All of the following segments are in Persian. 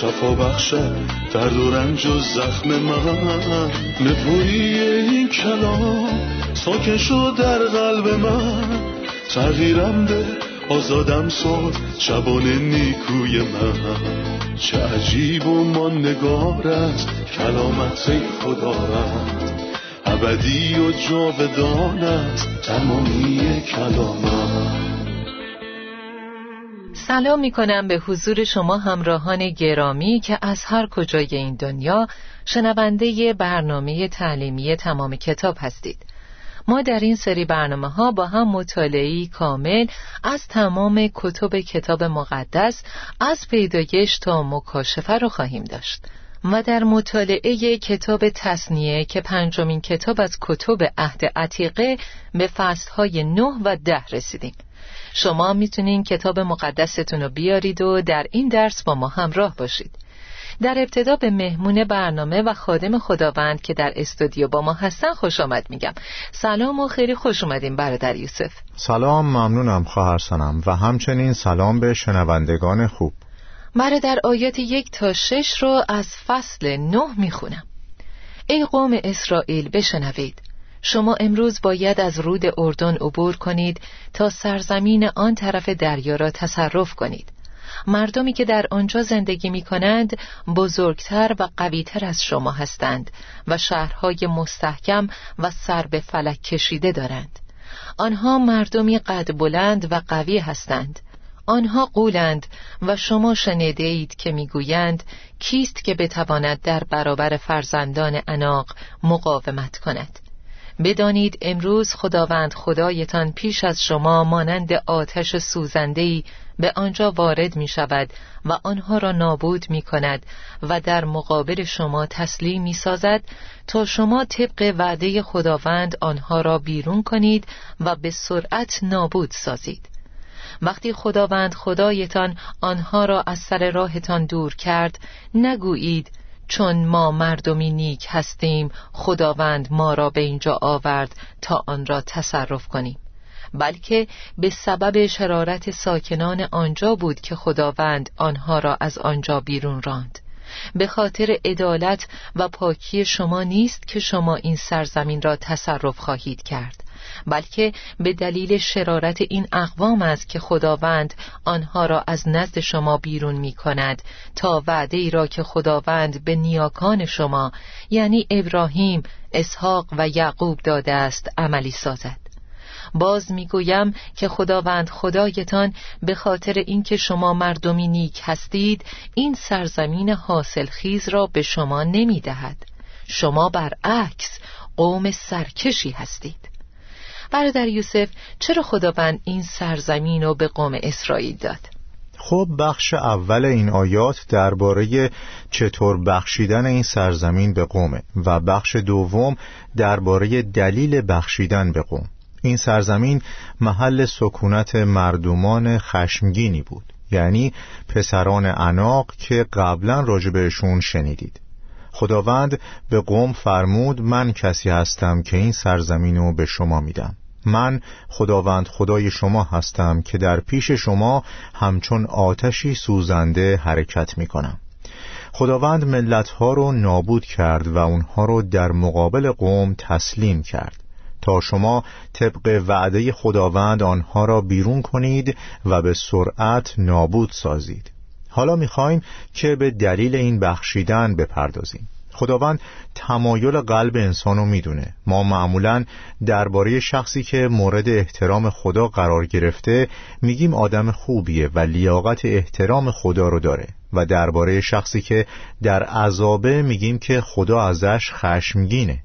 شفا بخشد درد و رنج و زخم من. نپویی این کلام ساکن شد در قلب من. تغییرم ده آزادم ساد شبان نیکوی من. چه عجیب و نگار است کلامت خدا رد ابدی و جاودان است تمامی کلامت. سلام می کنم به حضور شما همراهان گرامی که از هر کجای این دنیا شنونده برنامه تعلیمی تمام کتاب هستید. ما در این سری برنامه ها با هم مطالعی کامل از تمام کتب کتاب مقدس از پیدایش تا مکاشفه رو خواهیم داشت و در مطالعه کتاب تصنیه که پنجمین کتاب از کتب عهد عتیقه به فصلهای نه و ده رسیدیم. شما می‌تونین کتاب مقدستون رو بیارید و در این درس با ما همراه باشید. در ابتدا به مهمون برنامه و خادم خداوند که در استودیو با ما هستن خوش آمد میگم. سلام و خیلی خوش اومدیم برادر یوسف. سلام ممنونم خواهر سنم. و همچنین سلام به شنوندگان خوب. برادر آیات یک تا شش رو از فصل نه می‌خونم. ای قوم اسرائیل بشنوید. شما امروز باید از رود اردن عبور کنید تا سرزمین آن طرف دریا را تصرف کنید. مردمی که در آنجا زندگی می کنند بزرگتر و قویتر از شما هستند و شهرهای مستحکم و سر به فلک کشیده دارند. آنها مردمی قد بلند و قوی هستند. آنها قولند و شما شنیده اید که می‌گویند کیست که بتواند در برابر فرزندان اناق مقاومت کند. بدانید امروز خداوند خدایتان پیش از شما مانند آتش سوزندهی به آنجا وارد می شود و آنها را نابود می کند و در مقابل شما تسلیم می سازد تا شما طبق وعده خداوند آنها را بیرون کنید و به سرعت نابود سازید. وقتی خداوند خدایتان آنها را از سر راهتان دور کرد نگویید چون ما مردمی نیک هستیم خداوند ما را به اینجا آورد تا آن را تصرف کنیم. بلکه به سبب شرارت ساکنان آنجا بود که خداوند آنها را از آنجا بیرون راند. به خاطر عدالت و پاکی شما نیست که شما این سرزمین را تصرف خواهید کرد. بلکه به دلیل شرارت این اقوام است که خداوند آنها را از نزد شما بیرون می کند تا وعده ای را که خداوند به نیاکان شما یعنی ابراهیم، اسحاق و یعقوب داده است عملی سازد. باز می‌گویم که خداوند خدایتان به خاطر اینکه شما مردمی نیک هستید این سرزمین حاصل خیز را به شما نمی‌دهد. شما برعکس قوم سرکشی هستید. برادر یوسف چرا خداوند این سرزمین رو به قوم اسرائیل داد؟ خب بخش اول این آیات درباره چطور بخشیدن این سرزمین به قومه و بخش دوم درباره دلیل بخشیدن به قوم. این سرزمین محل سکونت مردمان خشمگینی بود یعنی پسران اناق که قبلا راجبهشون شنیدید. خداوند به قوم فرمود من کسی هستم که این سرزمین رو به شما میدم. من خداوند خدای شما هستم که در پیش شما همچون آتشی سوزنده حرکت می کنم خداوند ملتها رو نابود کرد و اونها رو در مقابل قوم تسلیم کرد. تا شما طبق وعده خداوند آنها را بیرون کنید و به سرعت نابود سازید. حالا می‌خوایم که به دلیل این بخشیدن بپردازیم. خداوند تمایل قلب انسان رو می‌دونه. ما معمولا درباره شخصی که مورد احترام خدا قرار گرفته میگیم آدم خوبیه و لیاقت احترام خدا رو داره و درباره شخصی که در عذابه میگیم که خدا ازش خشمگینه.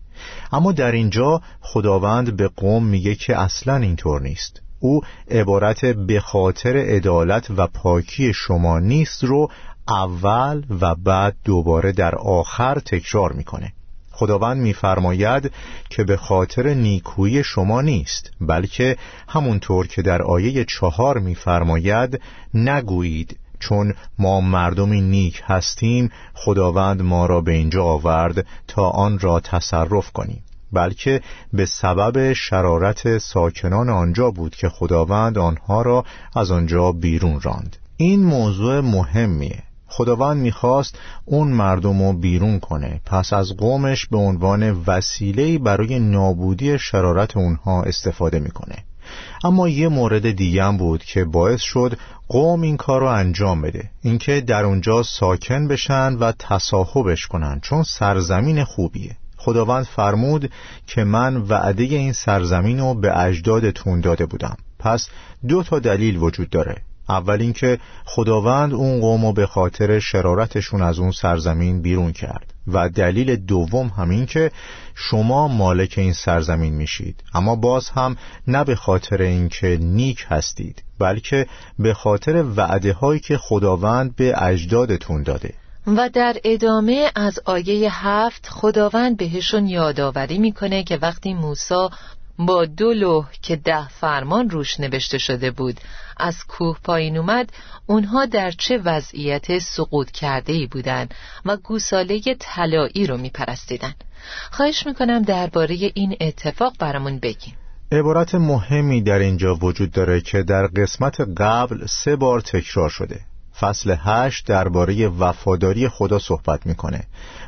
اما در اینجا خداوند به قوم میگه که اصلا اینطور نیست. او عبارت به خاطر عدالت و پاکی شما نیست رو اول و بعد دوباره در آخر تکرار می‌کنه. خداوند میفرماید که به خاطر نیکویی شما نیست بلکه همونطور که در آیه چهار میفرماید نگویید چون ما مردمی نیک هستیم خداوند ما را به اینجا آورد تا آن را تصرف کنیم. بلکه به سبب شرارت ساکنان آنجا بود که خداوند آنها را از آنجا بیرون راند. این موضوع مهمیه. خداوند می‌خواست اون مردم رو بیرون کنه. پس از قومش به عنوان وسیله برای نابودی شرارت اونها استفاده می‌کنه. اما یه مورد دیگه هم بود که باعث شد قوم این کار رو انجام بده. اینکه در اونجا ساکن بشن و تصاحبش کنن چون سرزمین خوبیه. خداوند فرمود که من وعده این سرزمین رو به اجدادتون داده بودم. پس دو تا دلیل وجود داره. اول اینکه خداوند اون قوم به خاطر شرارتشون از اون سرزمین بیرون کرد. و دلیل دوم همین که شما مالک این سرزمین میشید. اما باز هم نه به خاطر اینکه نیک هستید بلکه به خاطر وعده هایی که خداوند به اجدادتون داده. و در ادامه از آیه هفت خداوند بهشون یادآوری می‌کنه که وقتی موسی با دو لوح که ده فرمان روش نوشته شده بود. از کوه پایین اومد اونها در چه وضعیت سقوط کرده ای بودن و گوساله طلایی رو میپرستیدن. خواهش می‌کنم درباره این اتفاق برامون بگیم عبارت مهمی در اینجا وجود داره که در قسمت قبل سه بار تکرار شده. فصل هشت درباره وفاداری خدا صحبت می‌کنه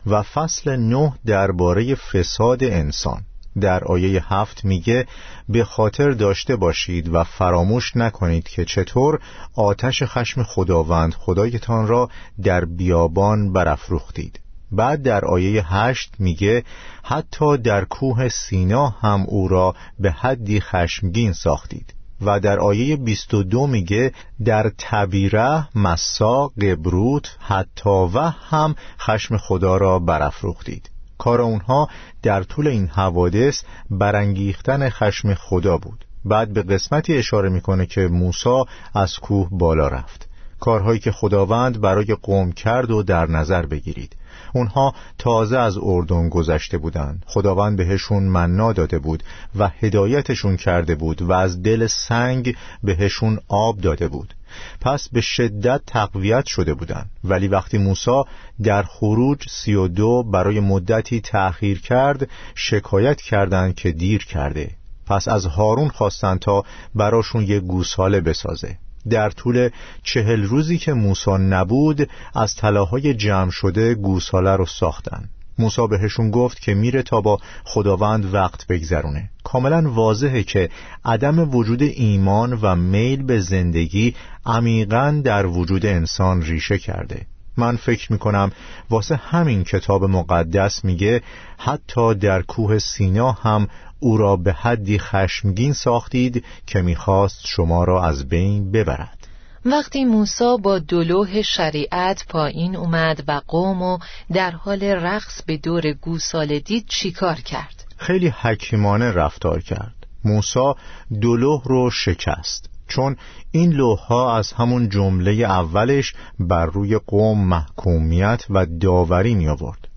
و فصل نه درباره فساد انسان. در آیه هفت میگه به خاطر داشته باشید و فراموش نکنید که چطور آتش خشم خداوند خدایتان را در بیابان برافروختید. بعد در آیه هشت میگه حتی در کوه سینا هم او را به حدی خشمگین ساختید. و در آیه 22 میگه در تبیره مسا قبروت حتی و هم خشم خدا را برافروختید. کار اونها در طول این حوادث برانگیختن خشم خدا بود. بعد به قسمتی اشاره می‌کنه که موسی از کوه بالا رفت. کارهایی که خداوند برای قوم کرد و در نظر بگیرید. اونها تازه از اردن گذشته بودند. خداوند بهشون مننا داده بود و هدایتشون کرده بود و از دل سنگ بهشون آب داده بود. پس به شدت تقویت شده بودند. ولی وقتی موسی در خروج سی و دو برای مدتی تأخیر کرد شکایت کردند که دیر کرده. پس از هارون خواستند تا براشون یک گوساله بسازه. در طول چهل روزی که موسی نبود از طلاهای جمع شده گوساله رو ساختن موسی بهشون گفت که میره تا با خداوند وقت بگذرونه. کاملا واضحه که عدم وجود ایمان و میل به زندگی عمیقا در وجود انسان ریشه کرده. من فکر می‌کنم واسه همین کتاب مقدس میگه حتی در کوه سینا هم او را به حدی خشمگین ساختید که می‌خواست شما را از بین ببرد. وقتی موسی با دلوه شریعت پایین اومد و قوم و در حال رقص به دور گوساله دید چیکار کرد؟ خیلی حکیمانه رفتار کرد موسی دلوه رو شکست چون این لوحها از همون جمله اولش بر روی قوم محکومیت و داوری می آورد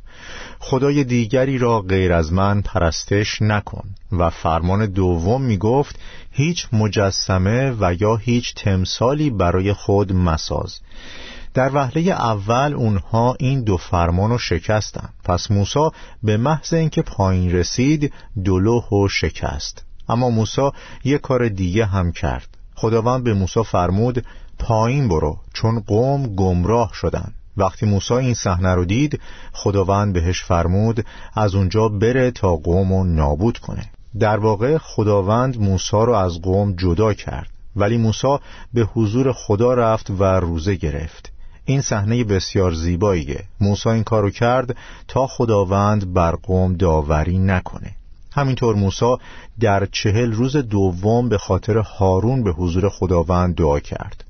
خدای دیگری را غیر از من پرستش نکن. و فرمان دوم می گفت هیچ مجسمه و یا هیچ تمثالی برای خود مساز. در وهله اول اونها این دو فرمان رو شکستن. پس موسی به محض اینکه پایین رسید دلوه و شکست. اما موسی یک کار دیگه هم کرد. خداوند به موسی فرمود پایین برو چون قوم گمراه شدند وقتی موسی این صحنه رو دید خداوند بهش فرمود از اونجا بره تا قوم رو نابود کنه. در واقع خداوند موسی رو از قوم جدا کرد ولی موسی به حضور خدا رفت و روزه گرفت. این صحنه بسیار زیباییه. موسی این کارو کرد تا خداوند بر قوم داوری نکنه. همینطور موسی در چهل روز دوم به خاطر هارون به حضور خداوند دعا کرد.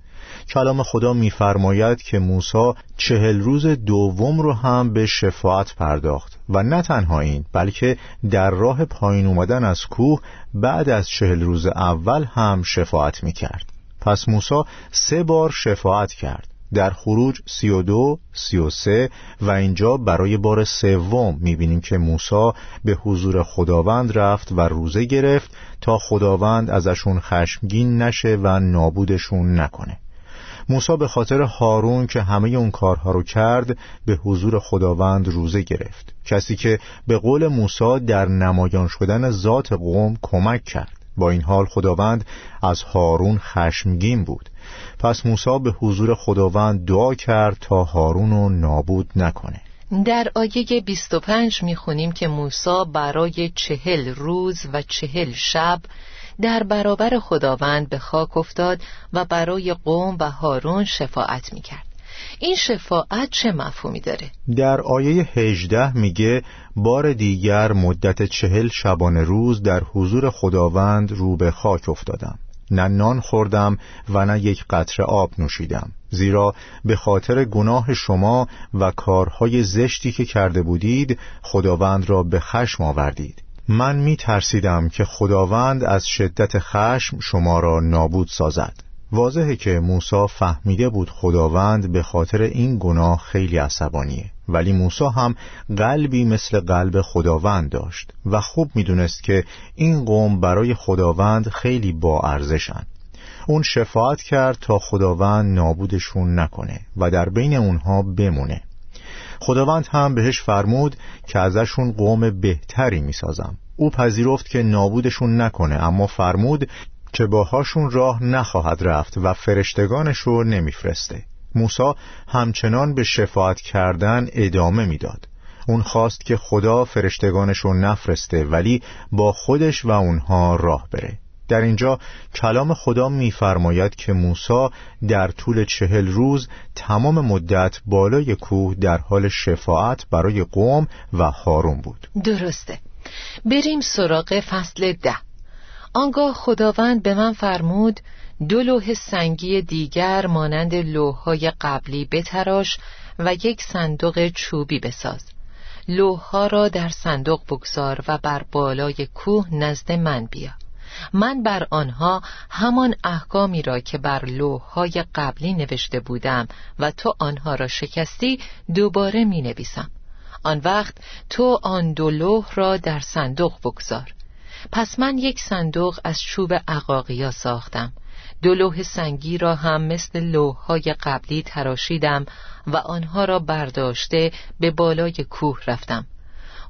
کلام خدا میفرماید که موسی چهل روز دوم رو هم به شفاعت پرداخت و نه تنها این بلکه در راه پایین اومدن از کوه بعد از چهل روز اول هم شفاعت می‌کرد. پس موسی سه بار شفاعت کرد. در خروج سی و دو، سی و سه و اینجا برای بار سوم می‌بینیم که موسی به حضور خداوند رفت و روزه گرفت تا خداوند ازشون خشمگین نشه و نابودشون نکنه. موسی به خاطر هارون که همه اون کارها رو کرد به حضور خداوند روزه گرفت. کسی که به قول موسی در نمایان شدن ذات قوم کمک کرد. با این حال خداوند از هارون خشمگین بود. پس موسی به حضور خداوند دعا کرد تا هارون رو نابود نکنه. در آیه 25 می‌خونیم که موسی برای چهل روز و چهل شب در برابر خداوند به خاک افتاد و برای قوم و هارون شفاعت می‌کرد. این شفاعت چه مفهومی داره؟ در آیه 18 میگه بار دیگر مدت چهل شبانه روز در حضور خداوند رو به خاک افتادم. نه نان خوردم و نه یک قطره آب نوشیدم. زیرا به خاطر گناه شما و کارهای زشتی که کرده بودید خداوند را به خشم آوردید. من می ترسیدم که خداوند از شدت خشم شما را نابود سازد. واضحه که موسی فهمیده بود خداوند به خاطر این گناه خیلی عصبانیه ولی موسی هم قلبی مثل قلب خداوند داشت و خوب می‌دونست که این قوم برای خداوند خیلی با ارزشن اون شفاعت کرد تا خداوند نابودشون نکنه و در بین اونها بمونه. خداوند هم بهش فرمود که ازشون قوم بهتری می‌سازم. او پذیرفت که نابودشون نکنه اما فرمود که باهاشون راه نخواهد رفت و فرشتگانش رو نمیفرسته. موسی همچنان به شفاعت کردن ادامه می‌داد. اون خواست که خدا فرشتگانش رو نفرسته ولی با خودش و اونها راه بره. در اینجا کلام خدا میفرماید که موسی در طول چهل روز تمام مدت بالای کوه در حال شفاعت برای قوم و هارون بود. درسته. بریم سراغ فصل ده. آنگاه خداوند به من فرمود دو لوح سنگی دیگر مانند لوحهای قبلی بتراش و یک صندوق چوبی بساز. لوحها را در صندوق بگذار و بر بالای کوه نزد من بیا. من بر آنها همان احکامی را که بر لوحهای قبلی نوشته بودم و تو آنها را شکستی دوباره می نویسم آن وقت تو آن دو لوح را در صندوق بگذار. پس من یک صندوق از چوب عقاقیا ساختم. دو لوح سنگی را هم مثل لوحهای قبلی تراشیدم و آنها را برداشته به بالای کوه رفتم.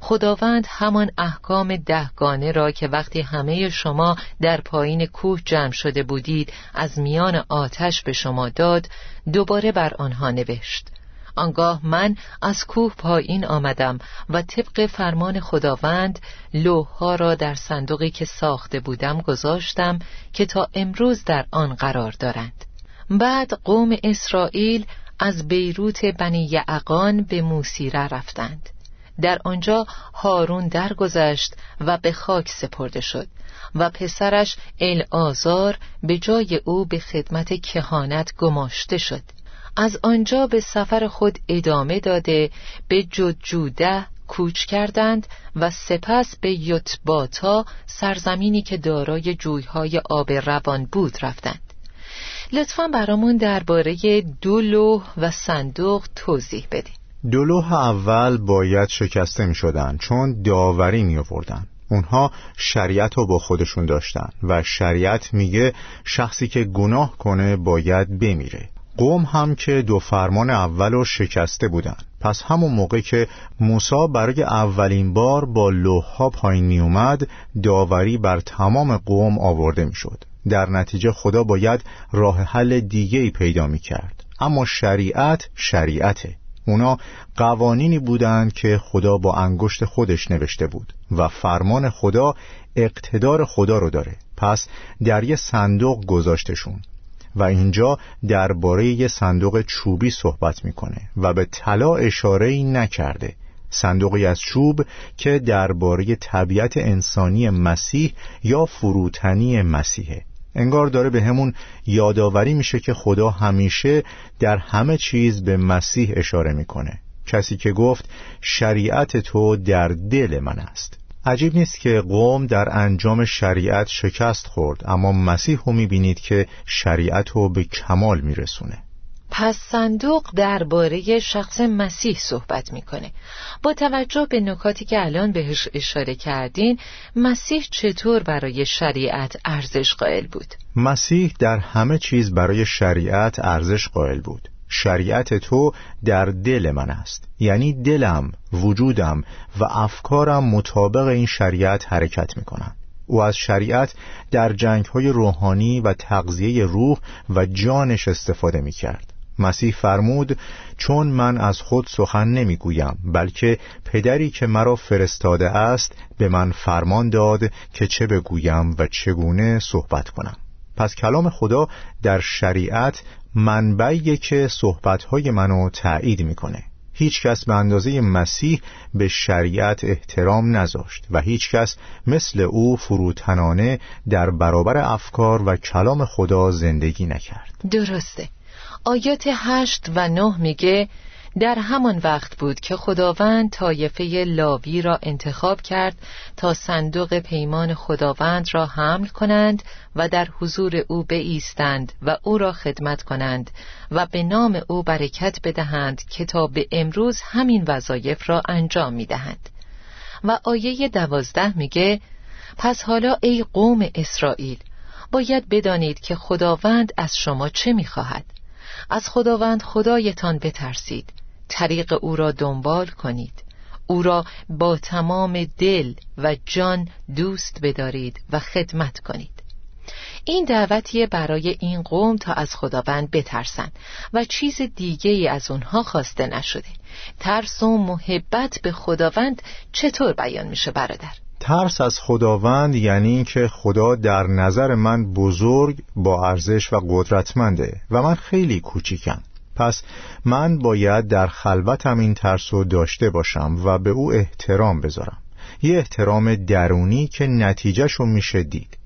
خداوند همان احکام دهگانه را که وقتی همه شما در پایین کوه جمع شده بودید از میان آتش به شما داد دوباره بر آنها نوشت. آنگاه من از کوه پایین آمدم و طبق فرمان خداوند لوحها را در صندوقی که ساخته بودم گذاشتم که تا امروز در آن قرار دارند. بعد قوم اسرائیل از بیروت بنی یعقان به موسیره رفتند. در آنجا هارون درگذشت و به خاک سپرده شد و پسرش آزار به جای او به خدمت کهانت گماشته شد. از آنجا به سفر خود ادامه داده به جدجوده کوچ کردند و سپس به یوتباتا سرزمینی که دارای جویهای آب روان بود رفتند. لطفا برامون درباره دو لوح و صندوق توضیح بدین. دو لوح اول باید شکسته می شدن چون داوری می آوردن اونها شریعت رو با خودشون داشتن و شریعت میگه شخصی که گناه کنه باید بمیره. قوم هم که دو فرمان اول رو شکسته بودن. پس همون موقع که موسی برای اولین بار با لوحها پایین می اومد داوری بر تمام قوم آورده می شد در نتیجه خدا باید راه حل دیگه ای پیدا می کرد اما شریعت شریعته. اونا قوانینی بودند که خدا با انگشت خودش نوشته بود و فرمان خدا اقتدار خدا رو داره. پس در یه صندوق گذاشتشون و اینجا درباره یه صندوق چوبی صحبت می‌کنه و به طلا اشاره نکرده. صندوقی از چوب که درباره طبیعت انسانی مسیح یا فروتنی مسیحه. انگار داره به همون یادآوری میشه که خدا همیشه در همه چیز به مسیح اشاره می‌کنه. کسی که گفت شریعت تو در دل من است. عجیب نیست که قوم در انجام شریعت شکست خورد اما مسیح رو می‌بینید که شریعت رو به کمال میرسونه. پس صندوق درباره شخص مسیح صحبت می‌کنه. با توجه به نکاتی که الان بهش اشاره کردین مسیح چطور برای شریعت ارزش قائل بود؟ مسیح در همه چیز برای شریعت ارزش قائل بود. شریعت تو در دل من است. یعنی دلم، وجودم و افکارم مطابق این شریعت حرکت می کنند او از شریعت در جنگ های روحانی و تغذیه روح و جانش استفاده می کرد مسیح فرمود چون من از خود سخن نمی‌گویم بلکه پدری که مرا فرستاده است به من فرمان داد که چه بگویم و چگونه صحبت کنم. پس کلام خدا در شریعت منبعی که صحبتهای منو تایید می‌کنه. هیچ کس به اندازه مسیح به شریعت احترام نذاشت و هیچ کس مثل او فروتنانه در برابر افکار و کلام خدا زندگی نکرد. درسته. آیات هشت و نه میگه در همان وقت بود که خداوند طایفه لاوی را انتخاب کرد تا صندوق پیمان خداوند را حمل کنند و در حضور او بایستند و او را خدمت کنند و به نام او برکت بدهند که تا به امروز همین وظایف را انجام می‌دهند. و آیه دوازده میگه پس حالا ای قوم اسرائیل باید بدانید که خداوند از شما چه می‌خواهد؟ از خداوند خدایتان بترسید. طریق او را دنبال کنید. او را با تمام دل و جان دوست بدارید و خدمت کنید. این دعوتیه برای این قوم تا از خداوند بترسند و چیز دیگه از اونها خواسته نشده. ترس و محبت به خداوند چطور بیان میشه برادر؟ ترس از خداوند یعنی اینکه خدا در نظر من بزرگ با ارزش و قدرتمنده و من خیلی کوچیکم. پس من باید در خلوتم این ترس رو داشته باشم و به او احترام بذارم. یه احترام درونی که نتیجهشو میشه دید.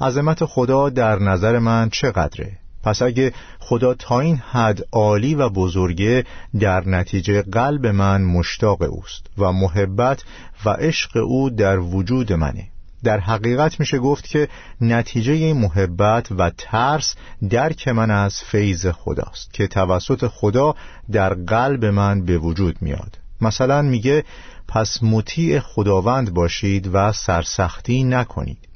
عظمت خدا در نظر من چقدره؟ پس اگه خدا تا این حد عالی و بزرگه در نتیجه قلب من مشتاق اوست و محبت و عشق او در وجود منه. در حقیقت میشه گفت که نتیجه محبت و ترس درک من از فیض خداست که توسط خدا در قلب من به وجود میاد. مثلا میگه پس مطیع خداوند باشید و سرسختی نکنید.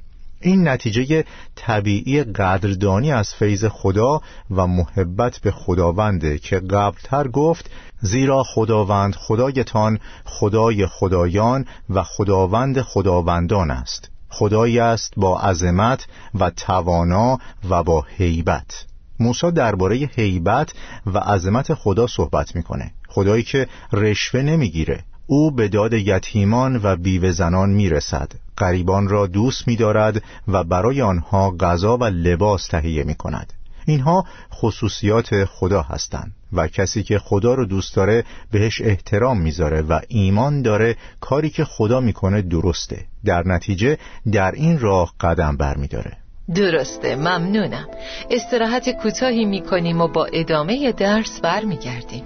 این نتیجه طبیعی قدردانی از فیض خدا و محبت به خداونده که قبلتر گفت زیرا خداوند خدایتان خدای خدایان و خداوند خداوندان است. خدایی است با عظمت و توانا و با هیبت. موسی درباره هیبت و عظمت خدا صحبت می‌کنه. خدایی که رشوه نمی‌گیره. او به داد یتیمان و بیوه زنان می‌رسد. غریبان را دوست می‌دارد و برای آنها غذا و لباس تهیه می‌کند. اینها خصوصیات خدا هستند و کسی که خدا رو دوست داره بهش احترام می‌ذاره و ایمان داره کاری که خدا می‌کنه درسته. در نتیجه در این راه قدم برمیداره. درسته ممنونم. استراحت کوتاهی می‌کنیم و با ادامه درس برمیگردیم.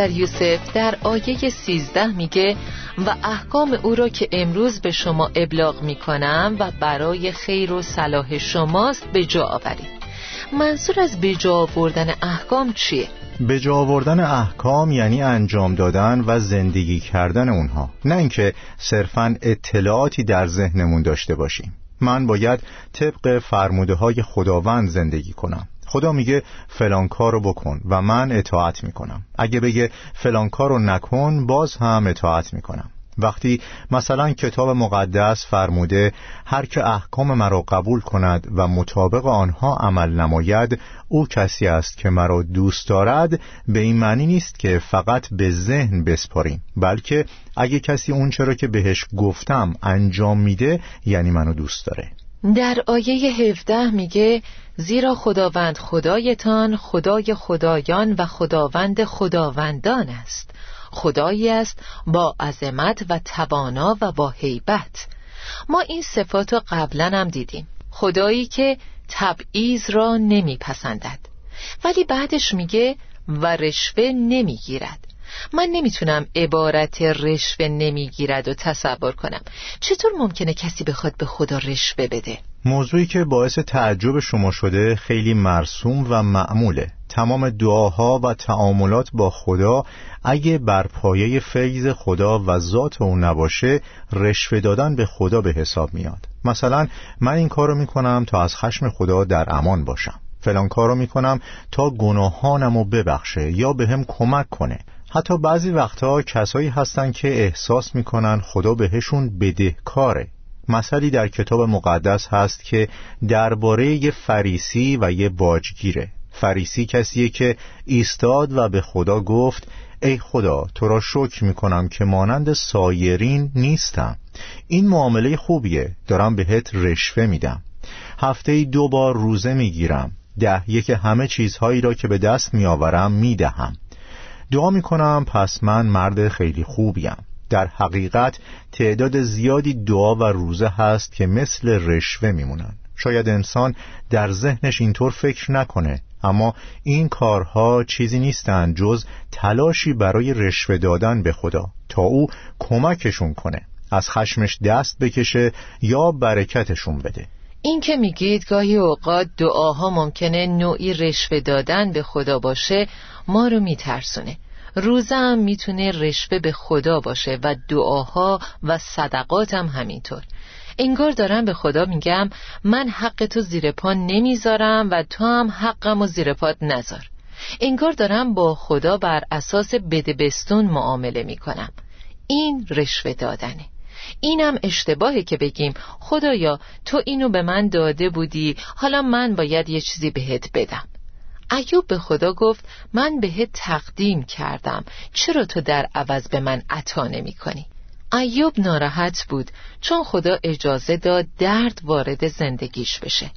در یوسف در آیه سیزده میگه و احکام او را که امروز به شما ابلاغ می‌کنم و برای خیر و صلاح شماست به جا آورید. منظور از به جا آوردن احکام چیه؟ به جا آوردن احکام یعنی انجام دادن و زندگی کردن اونها نه اینکه صرفا اطلاعاتی در ذهنمون داشته باشیم. من باید طبق فرموده های خداوند زندگی کنم. خدا میگه فلان کارو بکن و من اطاعت می‌کنم. اگه بگه فلان کارو نکن باز هم اطاعت می‌کنم. وقتی مثلا کتاب مقدس فرموده هر که احکام مرا قبول کند و مطابق آنها عمل نماید او کسی است که مرا دوست دارد به این معنی نیست که فقط به ذهن بسپاریم بلکه اگه کسی اون چرا که بهش گفتم انجام میده یعنی منو دوست داره. در آیه 17 میگه زیرا خداوند خدایتان خدای خدایان و خداوند خداوندان است. خدایی است با عظمت و توانا و با هیبت. ما این صفات رو قبلا هم دیدیم. خدایی که تبعیض را نمیپسندد. ولی بعدش میگه و رشوه نمی‌گیرد. من نمی‌تونم عبارت رشوه نمی‌گیرد و تصور کنم. چطور ممکنه کسی بخواد به خدا رشوه بده؟ موضوعی که باعث تعجب شما شده خیلی مرسوم و معموله. تمام دعاها و تعاملات با خدا اگه بر پایه فیض خدا و ذات او نباشه رشوه دادن به خدا به حساب میاد. مثلا من این کارو می‌کنم تا از خشم خدا در امان باشم. فلان کارو می‌کنم تا گناهانمو ببخشه یا به هم کمک کنه. حتی بعضی وقتها کسایی هستن که احساس می‌کنن خدا بهشون بدهکاره. مثلی در کتاب مقدس هست که درباره یه فریسی و یه باجگیره فریسی کسیه که ایستاد و به خدا گفت ای خدا تو را شکر می‌کنم که مانند سایرین نیستم. این معامله خوبیه دارم بهت رشوه میدم. هفته دو بار روزه می‌گیرم. ده یک همه چیزهایی را که به دست میآورم می‌دهم. دعا می‌کنم پس من مرد خیلی خوبیم. در حقیقت تعداد زیادی دعا و روزه هست که مثل رشوه میمونن. شاید انسان در ذهنش اینطور فکر نکنه اما این کارها چیزی نیستند جز تلاشی برای رشوه دادن به خدا تا او کمکشون کنه. از خشمش دست بکشه یا برکتشون بده. این که میگید گاهی اوقات دعاها ممکنه نوعی رشوه دادن به خدا باشه ما رو میترسونه. روزه هم می‌تونه رشوه به خدا باشه و دعاها و صدقات هم همینطور. انگار دارم به خدا میگم من حق تو زیر پا نمی‌ذارم و تو هم حقم و زیر پات نذار. انگار دارم با خدا بر اساس بدبستون معامله می‌کنم. این رشوه دادنه. اینم اشتباهه که بگیم. خدایا تو اینو به من داده بودی. حالا من باید یه چیزی بهت بدم. ایوب به خدا گفت من بهت تقدیم کردم. چرا تو در عوض به من عطا نمی کنی؟ ایوب ناراحت بود چون خدا اجازه داد درد وارد زندگیش بشه.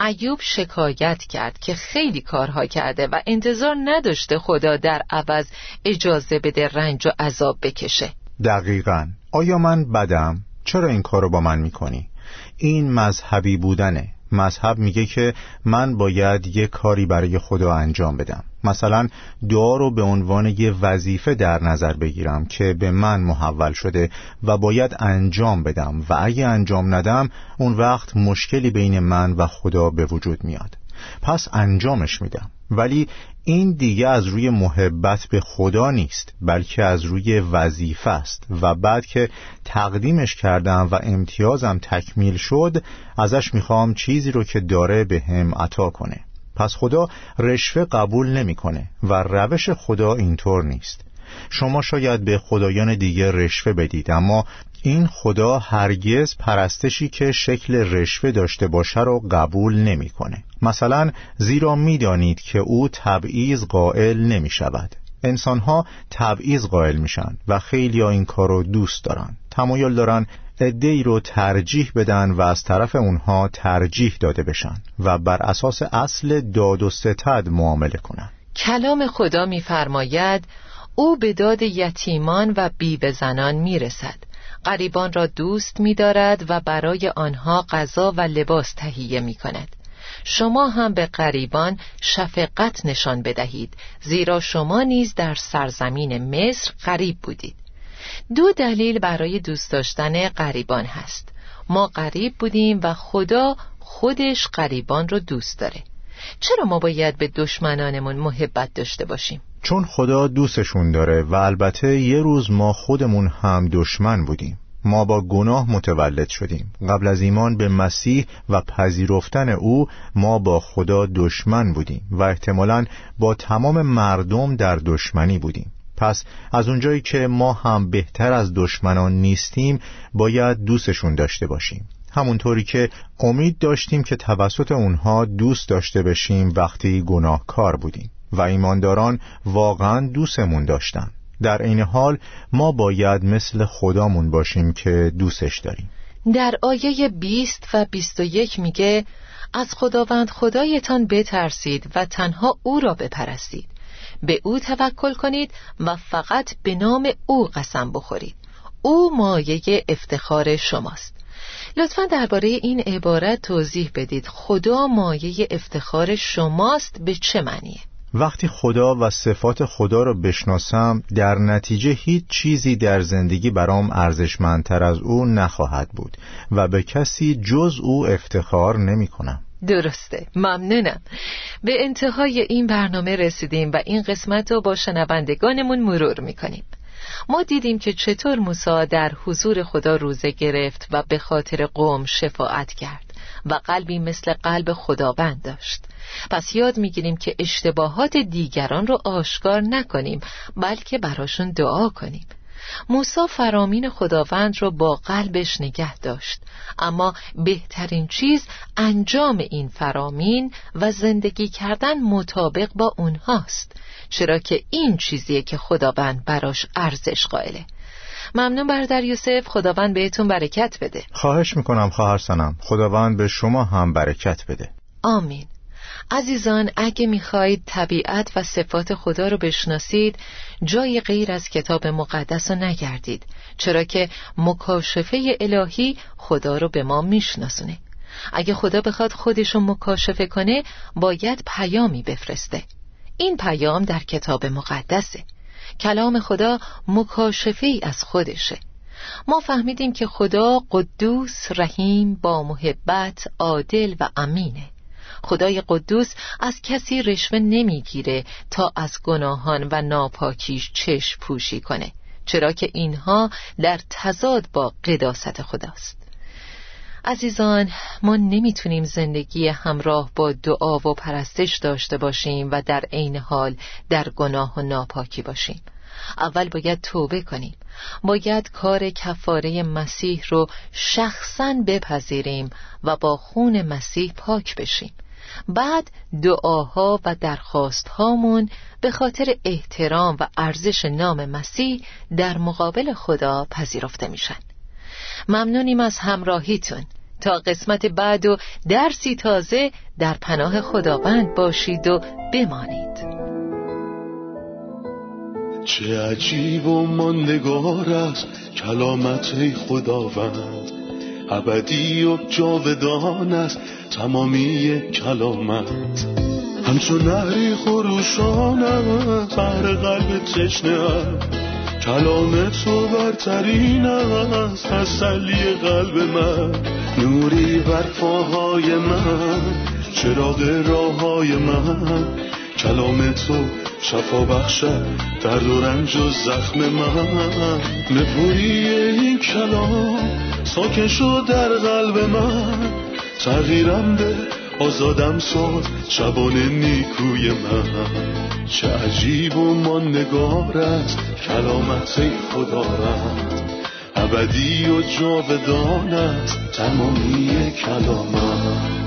ایوب شکایت کرد که خیلی کارها کرده و انتظار نداشته خدا در عوض اجازه بده رنج و عذاب بکشه. دقیقا. آیا من بدم؟ چرا این کارو با من می‌کنی؟ این مذهبی بودنه مذهب میگه که من باید یه کاری برای خدا انجام بدم مثلا دعا رو به عنوان یه وظیفه در نظر بگیرم که به من محول شده و باید انجام بدم و اگه انجام ندم اون وقت مشکلی بین من و خدا به وجود میاد پس انجامش میدم ولی این دیگه از روی محبت به خدا نیست بلکه از روی وظیفه است. و بعد که تقدیمش کردم و امتیازم تکمیل شد ازش می‌خوام چیزی رو که داره به هم عطا کنه. پس خدا رشوه قبول نمی‌کنه و روش خدا اینطور نیست. شما شاید به خدایان دیگه رشوه بدید اما این خدا هرگز پرستشی که شکل رشوه داشته باشه رو قبول نمی‌کنه. مثلا زیرا می‌دانید که او تبعیض قائل نمی شود انسان ها تبعیض قائل میشن و خیلی ها این کار رو دوست دارن. تمایل دارن ای رو ترجیح بدن و از طرف اونها ترجیح داده بشن و بر اساس اصل داد و ستد معامله کنن. کلام خدا میفرماید او به داد یتیمان و بیوه زنان می‌رسد. غریبان را دوست می‌دارد و برای آنها غذا و لباس تهیه می کند. شما هم به غریبان شفقت نشان بدهید زیرا شما نیز در سرزمین مصر غریب بودید. دو دلیل برای دوست داشتن غریبان هست. ما غریب بودیم و خدا خودش غریبان رو دوست داره. چرا ما باید به دشمنانمون محبت داشته باشیم؟ چون خدا دوستشون داره و البته یه روز ما خودمون هم دشمن بودیم. ما با گناه متولد شدیم. قبل از ایمان به مسیح و پذیرفتن او ما با خدا دشمن بودیم و احتمالا با تمام مردم در دشمنی بودیم. پس از اونجایی که ما هم بهتر از دشمنان نیستیم باید دوستشون داشته باشیم. همونطوری که امید داشتیم که توسط اونها دوست داشته بشیم وقتی گناهکار بودیم. و ایمانداران واقعا دوستمون داشتن. در این حال ما باید مثل خدامون باشیم که دوستش داریم. در آیه 20 و 21 میگه از خداوند خدایتان بترسید و تنها او را بپرستید. به او توکل کنید و فقط به نام او قسم بخورید. او مایه افتخار شماست. لطفا درباره این عبارت توضیح بدید. خدا مایه افتخار شماست به چه معنیه؟ وقتی خدا و صفات خدا رو بشناسم در نتیجه هیچ چیزی در زندگی برام ارزشمندتر از او نخواهد بود و به کسی جز او افتخار نمی کنم. درسته. ممنونم. به انتهای این برنامه رسیدیم و این قسمت رو با شنوندگانمون مرور می‌کنیم. ما دیدیم که چطور موسی در حضور خدا روزه گرفت و به خاطر قوم شفاعت کرد و قلبی مثل قلب خداوند داشت. پس یاد می‌گیریم که اشتباهات دیگران رو آشکار نکنیم بلکه براشون دعا کنیم. موسی فرامین خداوند را با قلبش نگه داشت. اما بهترین چیز انجام این فرامین و زندگی کردن مطابق با اونهاست. چرا که این چیزیه که خداوند براش ارزش قائله. ممنون برادر یوسف خداوند بهتون برکت بده. خواهش می‌کنم خواهر سنم خداوند به شما هم برکت بده. آمین. عزیزان اگه می‌خواهید طبیعت و صفات خدا رو بشناسید جای غیر از کتاب مقدس رو نگردید. چرا که مکاشفه الهی خدا رو به ما میشناسونه. اگه خدا بخواد خودش رو مکاشفه کنه باید پیامی بفرسته. این پیام در کتاب مقدسه. کلام خدا مکاشفه ای از خودشه. ما فهمیدیم که خدا قدوس رحیم با محبت عادل و امینه. خدای قدوس از کسی رشوه نمی‌گیره تا از گناهان و ناپاکیش چشم پوشی کنه چرا که اینها در تضاد با قداست خداست. عزیزان ما نمی‌تونیم زندگی همراه با دعا و پرستش داشته باشیم و در عین حال در گناه و ناپاکی باشیم. اول باید توبه کنیم. باید کار کفاره مسیح رو شخصا بپذیریم و با خون مسیح پاک بشیم. بعد دعاها و درخواستهامون به خاطر احترام و ارزش نام مسیح در مقابل خدا پذیرفته میشن. ممنونیم از همراهیتون. تا قسمت بعد و درسی تازه در پناه خداوند باشید و بمانید. چه عجیب و ماندگار است کلامت خداوند. ابدی و جاودان است تمامی کلامت. همچون نهری خروشان است بر قلب تشنه کلام تو برترین است تسلی قلب من. نوری بر پاهای من چراغ راه های من. کلام تو شفا بخشد درد و رنج و زخم من. نپوری این کلام ساکن شد در قلب من. تغییرم به آزادم ساز شبان نیکوی من. چه عجیب و ماندگار است کلامت خدا رد ابدی و جاودان است تمامی کلامت.